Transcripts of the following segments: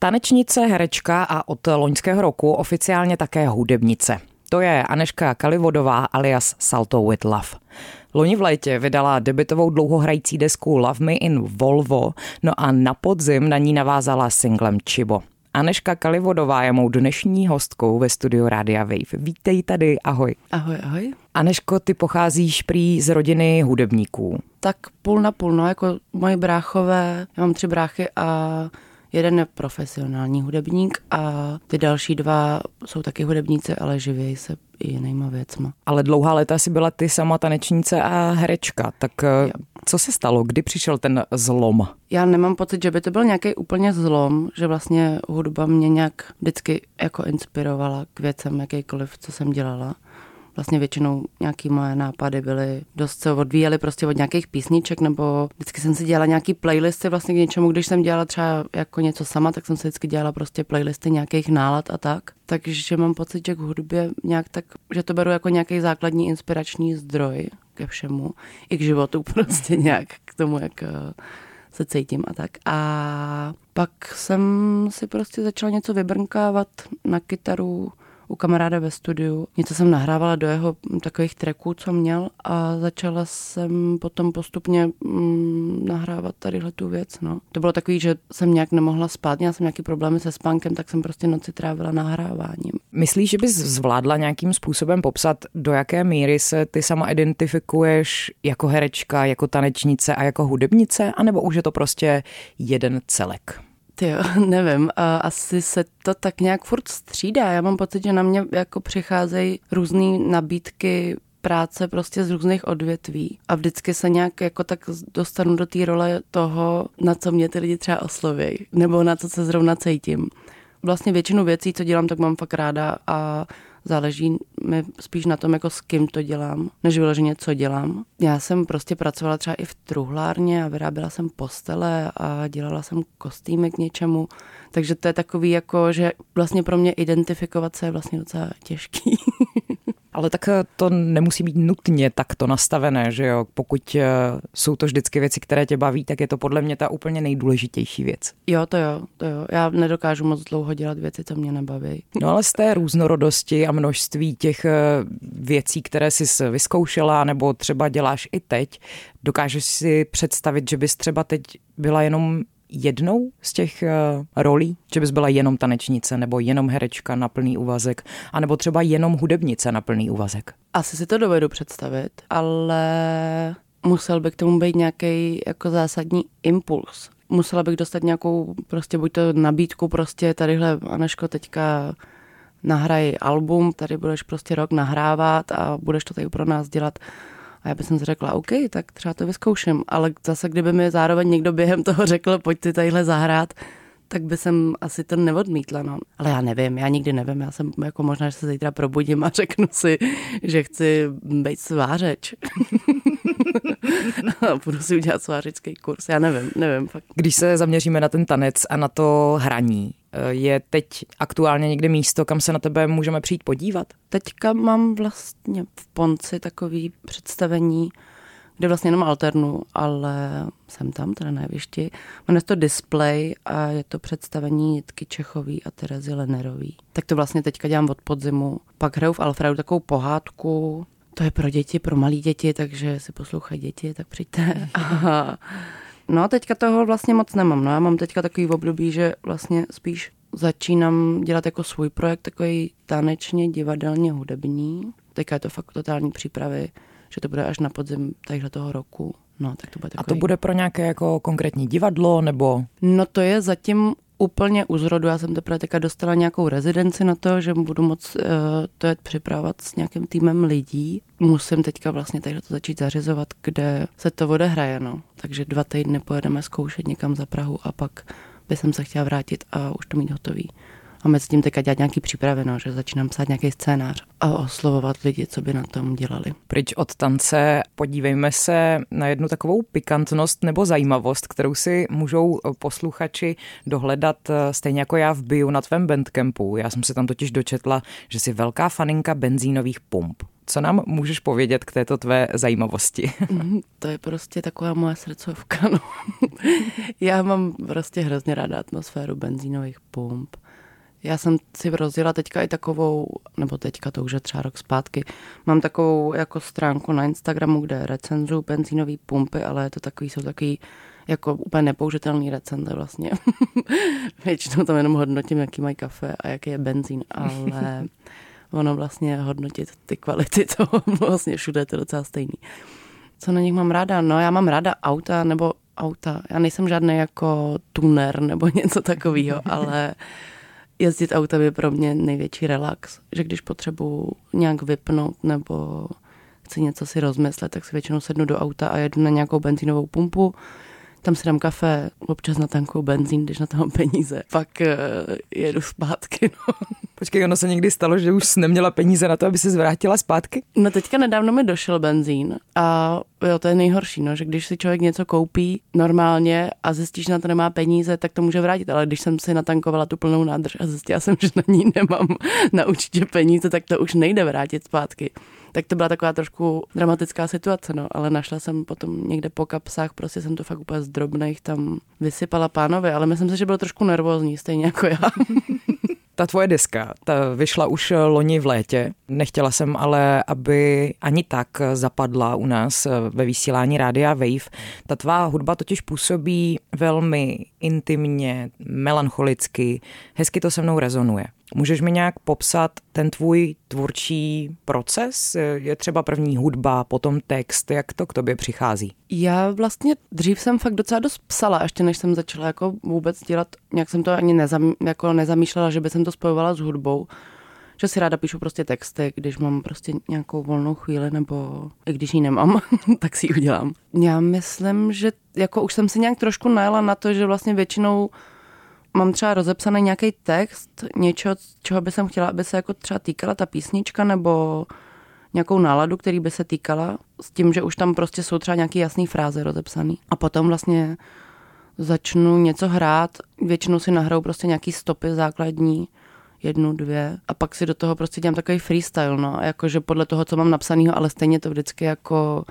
Tanečnice, herečka a od loňského roku oficiálně také hudebnice. To je Aneška Kalivodová alias Salto with Love. Loni v létě vydala debitovou dlouhohrající desku Love Me in Volvo, no a na podzim na ní navázala singlem Chibo. Aneška Kalivodová je mou dnešní hostkou ve studiu Rádia Wave. Vítej tady, ahoj. Ahoj, ahoj. Aneško, ty pocházíš prý z rodiny hudebníků. Tak půl na půl, no, jako moji bráchové, já mám tři bráchy a jeden je profesionální hudebník a ty další dva jsou taky hudebníci, ale živějí se i jinýma věcma. Ale dlouhá léta si byla ty sama tanečnice a herečka, tak jo. Eh, co se stalo? Kdy přišel ten zlom? Já nemám pocit, že by to byl nějaký úplně zlom, že vlastně hudba mě nějak vždycky jako inspirovala k věcem jakýkoliv, co jsem dělala vlastně většinou nějaký moje nápady byly dost se odvíjely prostě od nějakých písniček, nebo vždycky jsem si dělala nějaký playlisty vlastně k něčemu, když jsem dělala třeba jako něco sama, tak jsem si vždycky dělala prostě playlisty nějakých nálad a tak. Takže mám pocit, že k hudbě nějak tak, že to beru jako nějaký základní inspirační zdroj ke všemu, i k životu prostě nějak, k tomu, jak eh, se cítím a tak. A pak jsem si prostě začala něco vybrnkávat na kytaru, u kamaráda ve studiu. Něco jsem nahrávala do jeho takových tracků, co měl a začala jsem potom postupně mm, nahrávat tadyhle tu věc. No. To bylo takový, že jsem nějak nemohla spát, měla jsem nějaký problémy se spánkem, tak jsem prostě noci trávila nahráváním. Myslíš, že bys zvládla nějakým způsobem popsat, do jaké míry se ty sama identifikuješ jako herečka, jako tanečnice a jako hudebnice, anebo už je to prostě jeden celek? Ty jo, nevím, asi se to tak nějak furt střídá. Já mám pocit, že na mě jako přicházejí různé nabídky práce prostě z různých odvětví a vždycky se nějak jako tak dostanu do té role toho, na co mě ty lidi třeba osloví, nebo na co se zrovna cítím. Vlastně většinu věcí, co dělám, tak mám fakt ráda a záleží mi spíš na tom, jako s kým to dělám, než vyloženě, co dělám. Já jsem prostě pracovala třeba i v truhlárně a vyráběla jsem postele a dělala jsem kostýmy k něčemu, takže to je takový jako, že vlastně pro mě identifikovat se je vlastně docela těžký. Ale tak eh, to nemusí být nutně takto nastavené, že jo? Pokud eh, jsou to vždycky věci, které tě baví, tak je to podle mě ta úplně nejdůležitější věc. Jo, to jo, to jo. Já nedokážu moc dlouho dělat věci, co mě nebaví. No ale z té různorodosti a množství těch eh, věcí, které jsi vyzkoušela nebo třeba děláš i teď, dokážeš si představit, že bys třeba teď byla jenom jednou z těch uh, rolí, že bys byla jenom tanečnice nebo jenom herečka na plný úvazek, anebo třeba jenom hudebnice na plný úvazek? Asi si to dovedu představit, ale musel by k tomu být nějaký jako zásadní impuls. Musela bych dostat nějakou prostě buď to nabídku prostě tadyhle Aneško teďka nahraj album, tady budeš prostě rok nahrávat a budeš to tady pro nás dělat a já bych si řekla, OK, tak třeba to vyzkouším. Ale zase, kdyby mi zároveň někdo během toho řekl, pojď si tadyhle zahrát, tak by jsem asi to neodmítla, no. Ale já nevím, já nikdy nevím, já jsem jako možná, že se zítra probudím a řeknu si, že chci být svářeč. a budu si udělat svářický kurz, já nevím, nevím. Fakt. Když se zaměříme na ten tanec a na to hraní, je teď aktuálně někde místo, kam se na tebe můžeme přijít podívat? Teďka mám vlastně v Ponci takový představení, kde vlastně jenom alternu, ale jsem tam, teda na jevišti. Jmenuje to Display a je to představení Jitky Čechový a Terezy Lenerový. Tak to vlastně teďka dělám od podzimu. Pak hraju v Alfredu takovou pohádku, to je pro děti, pro malé děti, takže si poslouchají děti, tak přijďte. A No, teďka toho vlastně moc nemám. No, já mám teďka takový období, že vlastně spíš začínám dělat jako svůj projekt, takový tanečně, divadelně hudební. Teďka je to fakt totální přípravy, že to bude až na podzim tadyhle toho roku. No, tak to bude takový... A to bude pro nějaké jako konkrétní divadlo, nebo? No to je zatím úplně u zrodu. Já jsem teprve teďka dostala nějakou rezidenci na to, že budu moc uh, to je připravovat s nějakým týmem lidí. Musím teďka vlastně tady to začít zařizovat, kde se to odehraje. No. Takže dva týdny pojedeme zkoušet někam za Prahu a pak by jsem se chtěla vrátit a už to mít hotový a mezi tím teďka dělat nějaký přípravy, no, že začínám psát nějaký scénář a oslovovat lidi, co by na tom dělali. Pryč od tance podívejme se na jednu takovou pikantnost nebo zajímavost, kterou si můžou posluchači dohledat eh, stejně jako já v bio na tvém bandcampu. Já jsem se tam totiž dočetla, že jsi velká faninka benzínových pump. Co nám můžeš povědět k této tvé zajímavosti? Mhm, to je prostě taková moje srdcovka. No. Já mám prostě hrozně ráda atmosféru benzínových pump. Já jsem si rozjela teďka i takovou, nebo teďka to už je třeba rok zpátky, mám takovou jako stránku na Instagramu, kde recenzuju benzínové pumpy, ale je to takový, jsou takový jako úplně nepoužitelný recenze vlastně. Většinou tam jenom hodnotím, jaký mají kafe a jaký je benzín, ale ono vlastně hodnotit ty kvality toho vlastně všude je to docela stejný. Co na nich mám ráda? No já mám ráda auta nebo auta. Já nejsem žádný jako tuner nebo něco takového, ale jezdit autem je pro mě největší relax, že když potřebuji nějak vypnout nebo chci něco si rozmyslet, tak si většinou sednu do auta a jedu na nějakou benzínovou pumpu, tam si dám kafe, občas na tankou benzín, když na to mám peníze. Pak uh, jedu zpátky. No. Počkej, ono se někdy stalo, že už neměla peníze na to, aby se zvrátila zpátky? No teďka nedávno mi došel benzín a jo, to je nejhorší, no, že když si člověk něco koupí normálně a zjistíš, že na to nemá peníze, tak to může vrátit. Ale když jsem si natankovala tu plnou nádrž a zjistila jsem, že na ní nemám na určitě peníze, tak to už nejde vrátit zpátky tak to byla taková trošku dramatická situace, no, ale našla jsem potom někde po kapsách, prostě jsem to fakt úplně z drobných tam vysypala pánovi, ale myslím si, že byl trošku nervózní, stejně jako já. Ta tvoje deska, ta vyšla už loni v létě. Nechtěla jsem ale, aby ani tak zapadla u nás ve vysílání Rádia Wave. Ta tvá hudba totiž působí velmi intimně, melancholicky, hezky to se mnou rezonuje. Můžeš mi nějak popsat ten tvůj tvůrčí proces? Je třeba první hudba, potom text, jak to k tobě přichází? Já vlastně dřív jsem fakt docela dost psala, ještě než jsem začala jako vůbec dělat, nějak jsem to ani nezam, jako nezamýšlela, že by jsem to spojovala s hudbou, že si ráda píšu prostě texty, když mám prostě nějakou volnou chvíli, nebo i když ji nemám, tak si ji udělám. Já myslím, že jako už jsem si nějak trošku najela na to, že vlastně většinou mám třeba rozepsaný nějaký text, něco, čeho by jsem chtěla, aby se jako třeba týkala ta písnička, nebo nějakou náladu, který by se týkala, s tím, že už tam prostě jsou třeba nějaké jasné fráze rozepsané. A potom vlastně začnu něco hrát, většinou si nahraju prostě nějaký stopy základní, jednu, dvě a pak si do toho prostě dělám takový freestyle, no, jakože podle toho, co mám napsanýho, ale stejně to vždycky jako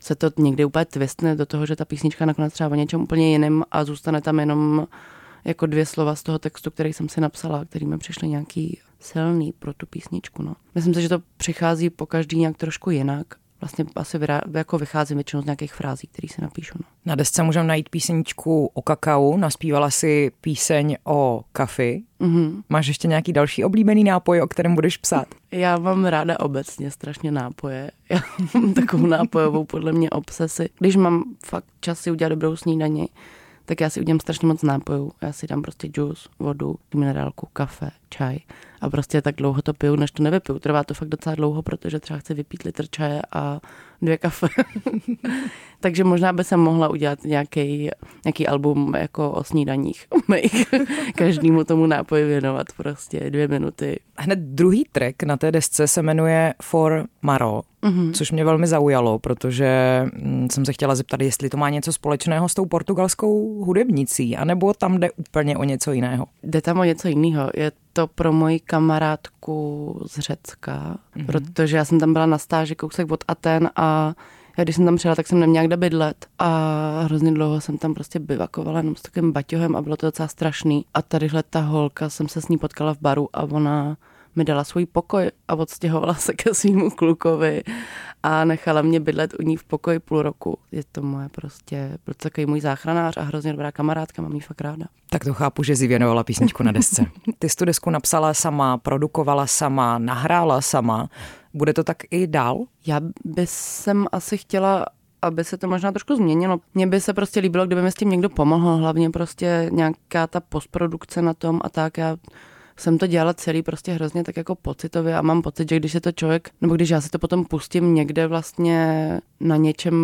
se to někdy úplně twistne do toho, že ta písnička nakonec třeba o něčem úplně jiném a zůstane tam jenom jako dvě slova z toho textu, který jsem si napsala, který mi přišly nějaký silný pro tu písničku. No. Myslím si, že to přichází po každý nějak trošku jinak. Vlastně asi vyrá, jako vycházím většinou z nějakých frází, které si napíšu. No. Na desce můžeme najít písničku o kakao, naspívala si píseň o kafi. Mm-hmm. Máš ještě nějaký další oblíbený nápoj, o kterém budeš psát? Já mám ráda obecně strašně nápoje. Já mám takovou nápojovou podle mě obsesi. Když mám fakt čas si udělat dobrou snídaní, tak já si udělám strašně moc nápojů. Já si dám prostě džus, vodu, minerálku, kafe, čaj a prostě tak dlouho to piju, než to nevypiju. Trvá to fakt docela dlouho, protože třeba chci vypít litr čaje a dvě kafe. Takže možná by se mohla udělat nějaký, nějaký album jako o snídaních Každému tomu nápoji věnovat prostě dvě minuty. Hned druhý track na té desce se jmenuje For Maro, mm-hmm. což mě velmi zaujalo, protože mm, jsem se chtěla zeptat, jestli to má něco společného s tou portugalskou hudebnicí, anebo tam jde úplně o něco jiného. Jde tam o něco jiného. Je to pro moji kamarádku z Řecka, mm-hmm. protože já jsem tam byla na stáži kousek od Aten a já když jsem tam přijela, tak jsem neměla kde bydlet a hrozně dlouho jsem tam prostě bivakovala jenom s takovým baťohem a bylo to docela strašný. A tadyhle ta holka, jsem se s ní potkala v baru a ona mi dala svůj pokoj a odstěhovala se ke svýmu klukovi a nechala mě bydlet u ní v pokoji půl roku. Je to moje prostě, byl takový můj záchranář a hrozně dobrá kamarádka, mám jí fakt ráda. Tak to chápu, že si věnovala písničku na desce. Ty jsi tu desku napsala sama, produkovala sama, nahrála sama. Bude to tak i dál? Já bych jsem asi chtěla aby se to možná trošku změnilo. Mně by se prostě líbilo, kdyby mi s tím někdo pomohl, hlavně prostě nějaká ta postprodukce na tom a tak. Já jsem to dělala celý prostě hrozně tak jako pocitově a mám pocit, že když se to člověk, nebo když já si to potom pustím někde vlastně na něčem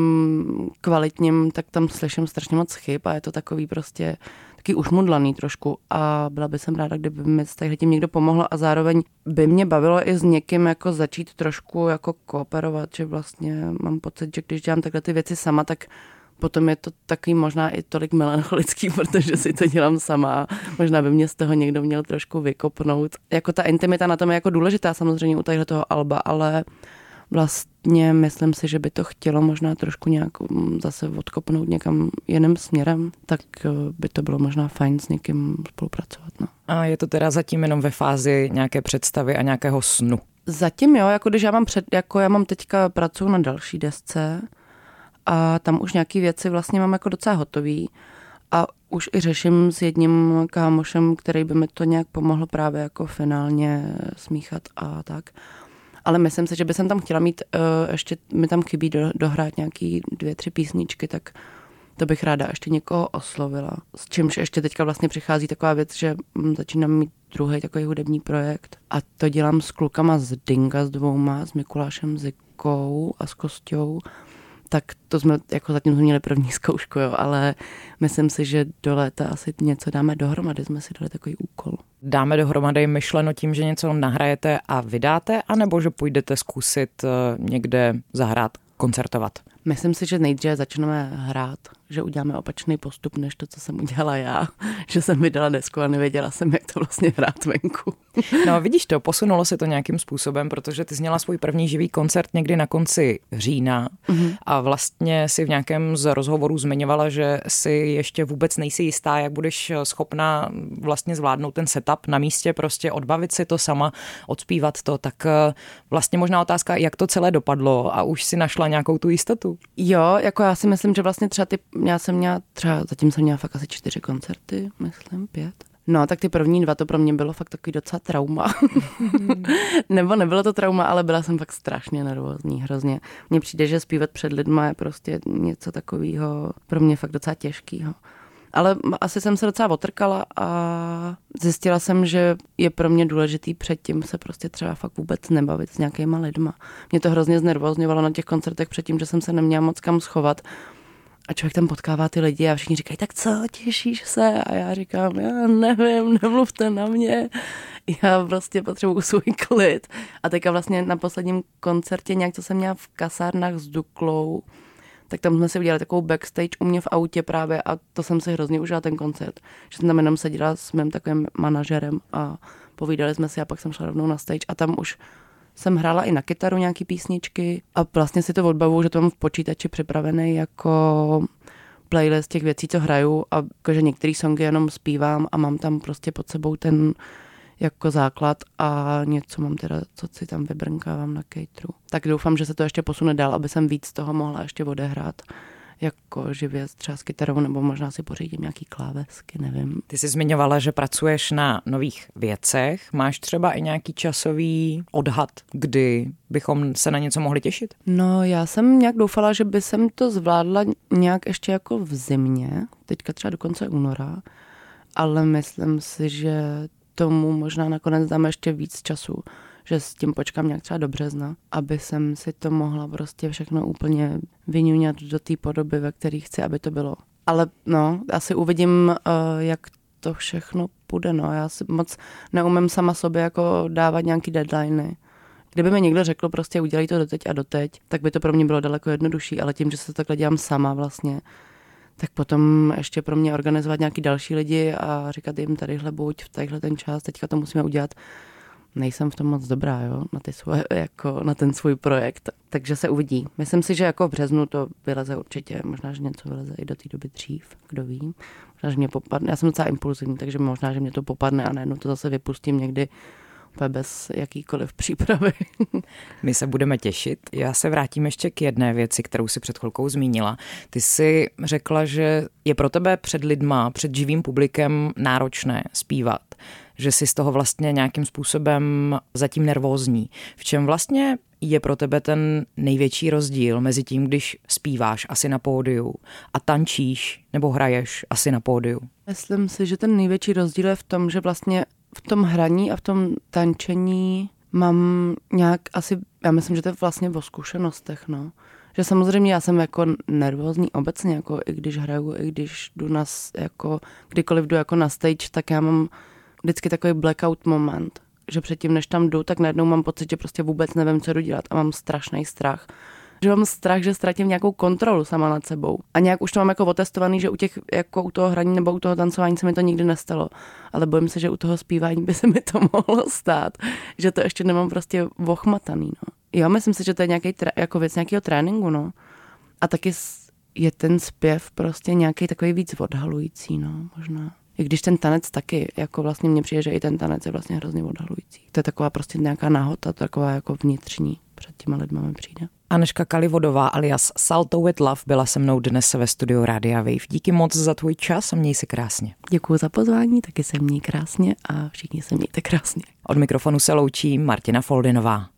kvalitním, tak tam slyším strašně moc chyb a je to takový prostě taky ušmudlaný trošku a byla by jsem ráda, kdyby mi s tím někdo pomohl a zároveň by mě bavilo i s někým jako začít trošku jako kooperovat, že vlastně mám pocit, že když dělám takhle ty věci sama, tak potom je to takový možná i tolik melancholický, protože si to dělám sama. Možná by mě z toho někdo měl trošku vykopnout. Jako ta intimita na tom je jako důležitá samozřejmě u toho Alba, ale vlastně myslím si, že by to chtělo možná trošku nějak mm, zase odkopnout někam jiným směrem, tak eh, by to bylo možná fajn s někým spolupracovat. No. A je to teda zatím jenom ve fázi nějaké představy a nějakého snu? Zatím jo, jako když já mám, před, jako já mám teďka pracuji na další desce a tam už nějaké věci vlastně mám jako docela hotový a už i řeším s jedním kámošem, který by mi to nějak pomohl právě jako finálně smíchat a tak. Ale myslím si, že by jsem tam chtěla mít, uh, ještě mi tam chybí do, dohrát nějaký dvě, tři písničky, tak to bych ráda ještě někoho oslovila. S čímž ještě teďka vlastně přichází taková věc, že mm, začínám mít druhý takový hudební projekt a to dělám s klukama z Dinga, s dvouma, s Mikulášem Zikou a s Kostou tak to jsme, jako zatím jsme měli první zkoušku, jo, ale myslím si, že do léta asi něco dáme dohromady, jsme si dali takový úkol. Dáme dohromady myšleno tím, že něco nahrajete a vydáte, anebo že půjdete zkusit eh, někde zahrát, koncertovat? Myslím si, že nejdříve začneme hrát, že uděláme opačný postup, než to, co jsem udělala já. Že jsem vydala desku a nevěděla jsem, jak to vlastně hrát venku. No vidíš to, posunulo se to nějakým způsobem, protože ty zněla svůj první živý koncert někdy na konci října mm-hmm. a vlastně si v nějakém z rozhovorů zmiňovala, že si ještě vůbec nejsi jistá, jak budeš schopna vlastně zvládnout ten setup na místě, prostě odbavit si to sama, odspívat to, tak eh, vlastně možná otázka, jak to celé dopadlo a už si našla nějakou tu jistotu. Jo, jako já si myslím, že vlastně třeba ty, já jsem měla třeba, zatím jsem měla fakt asi čtyři koncerty, myslím, pět. No, tak ty první dva to pro mě bylo fakt takový docela trauma. Nebo nebylo to trauma, ale byla jsem fakt strašně nervózní, hrozně. Mně přijde, že zpívat před lidma je prostě něco takového pro mě fakt docela těžkého. Ale asi jsem se docela otrkala a zjistila jsem, že je pro mě důležitý předtím se prostě třeba fakt vůbec nebavit s nějakýma lidma. Mě to hrozně znervozňovalo na těch koncertech předtím, že jsem se neměla moc kam schovat. A člověk tam potkává ty lidi a všichni říkají, tak co, těšíš se? A já říkám, já nevím, nemluvte na mě. Já prostě potřebuju svůj klid. A teďka vlastně na posledním koncertě, nějak co jsem měla v kasárnách s Duklou, tak tam jsme si udělali takovou backstage u mě v autě právě a to jsem si hrozně užila ten koncert. Že jsem tam jenom seděla s mým takovým manažerem a povídali jsme si a pak jsem šla rovnou na stage a tam už jsem hrála i na kytaru nějaký písničky a vlastně si to odbavu, že to mám v počítači připravený jako playlist těch věcí, co hraju a že některé songy jenom zpívám a mám tam prostě pod sebou ten jako základ a něco mám teda, co si tam vybrnkávám na cateru. Tak doufám, že se to ještě posune dál, aby jsem víc toho mohla ještě odehrát jako živě třeba s kytarou, nebo možná si pořídím nějaký klávesky, nevím. Ty jsi zmiňovala, že pracuješ na nových věcech. Máš třeba i nějaký časový odhad, kdy bychom se na něco mohli těšit? No, já jsem nějak doufala, že by jsem to zvládla nějak ještě jako v zimě, teďka třeba do konce února, ale myslím si, že tomu možná nakonec dáme ještě víc času, že s tím počkám nějak třeba do března, aby jsem si to mohla prostě všechno úplně vyňuňat do té podoby, ve které chci, aby to bylo. Ale no, asi uvidím, eh, jak to všechno půjde. No. Já si moc neumím sama sobě jako dávat nějaký deadliny. Kdyby mi někdo řekl prostě udělej to doteď a doteď, tak by to pro mě bylo daleko jednodušší, ale tím, že se to takhle dělám sama vlastně, tak potom ještě pro mě organizovat nějaký další lidi a říkat jim tadyhle buď v tadyhle ten čas, teďka to musíme udělat. Nejsem v tom moc dobrá, jo, na, ty svoje, jako na ten svůj projekt. Takže se uvidí. Myslím si, že jako v březnu to vyleze určitě. Možná, že něco vyleze i do té doby dřív, kdo ví. Možná, že mě popadne. Já jsem docela impulzivní, takže možná, že mě to popadne a najednou to zase vypustím někdy bez jakýkoliv přípravy. My se budeme těšit. Já se vrátím ještě k jedné věci, kterou si před chvilkou zmínila. Ty jsi řekla, že je pro tebe před lidma, před živým publikem náročné zpívat že jsi z toho vlastně nějakým způsobem zatím nervózní. V čem vlastně je pro tebe ten největší rozdíl mezi tím, když zpíváš asi na pódiu a tančíš nebo hraješ asi na pódiu? Myslím si, že ten největší rozdíl je v tom, že vlastně v tom hraní a v tom tančení mám nějak asi, já myslím, že to je vlastně o zkušenostech, no. Že samozřejmě já jsem jako nervózní obecně, jako i když hraju, i když jdu na, jako kdykoliv jdu jako na stage, tak já mám vždycky takový blackout moment, že předtím, než tam jdu, tak najednou mám pocit, že prostě vůbec nevím, co jdu dělat a mám strašný strach že mám strach, že ztratím nějakou kontrolu sama nad sebou. A nějak už to mám jako otestovaný, že u těch, jako u toho hraní nebo u toho tancování se mi to nikdy nestalo. Ale bojím se, že u toho zpívání by se mi to mohlo stát. Že to ještě nemám prostě vochmataný, no. Jo, myslím si, že to je nějaký, jako věc nějakého tréninku, no. A taky je ten zpěv prostě nějaký takový víc odhalující, no, možná. I když ten tanec taky, jako vlastně mně přijde, že i ten tanec je vlastně hrozně odhalující. To je taková prostě nějaká náhota, taková jako vnitřní před těma lidma mi přijde. Aneška Kalivodová alias Salto with Love byla se mnou dnes ve studiu Rádia Wave. Díky moc za tvůj čas a měj se krásně. Děkuji za pozvání, taky se měj krásně a všichni se mějte krásně. Od mikrofonu se loučí Martina Foldinová.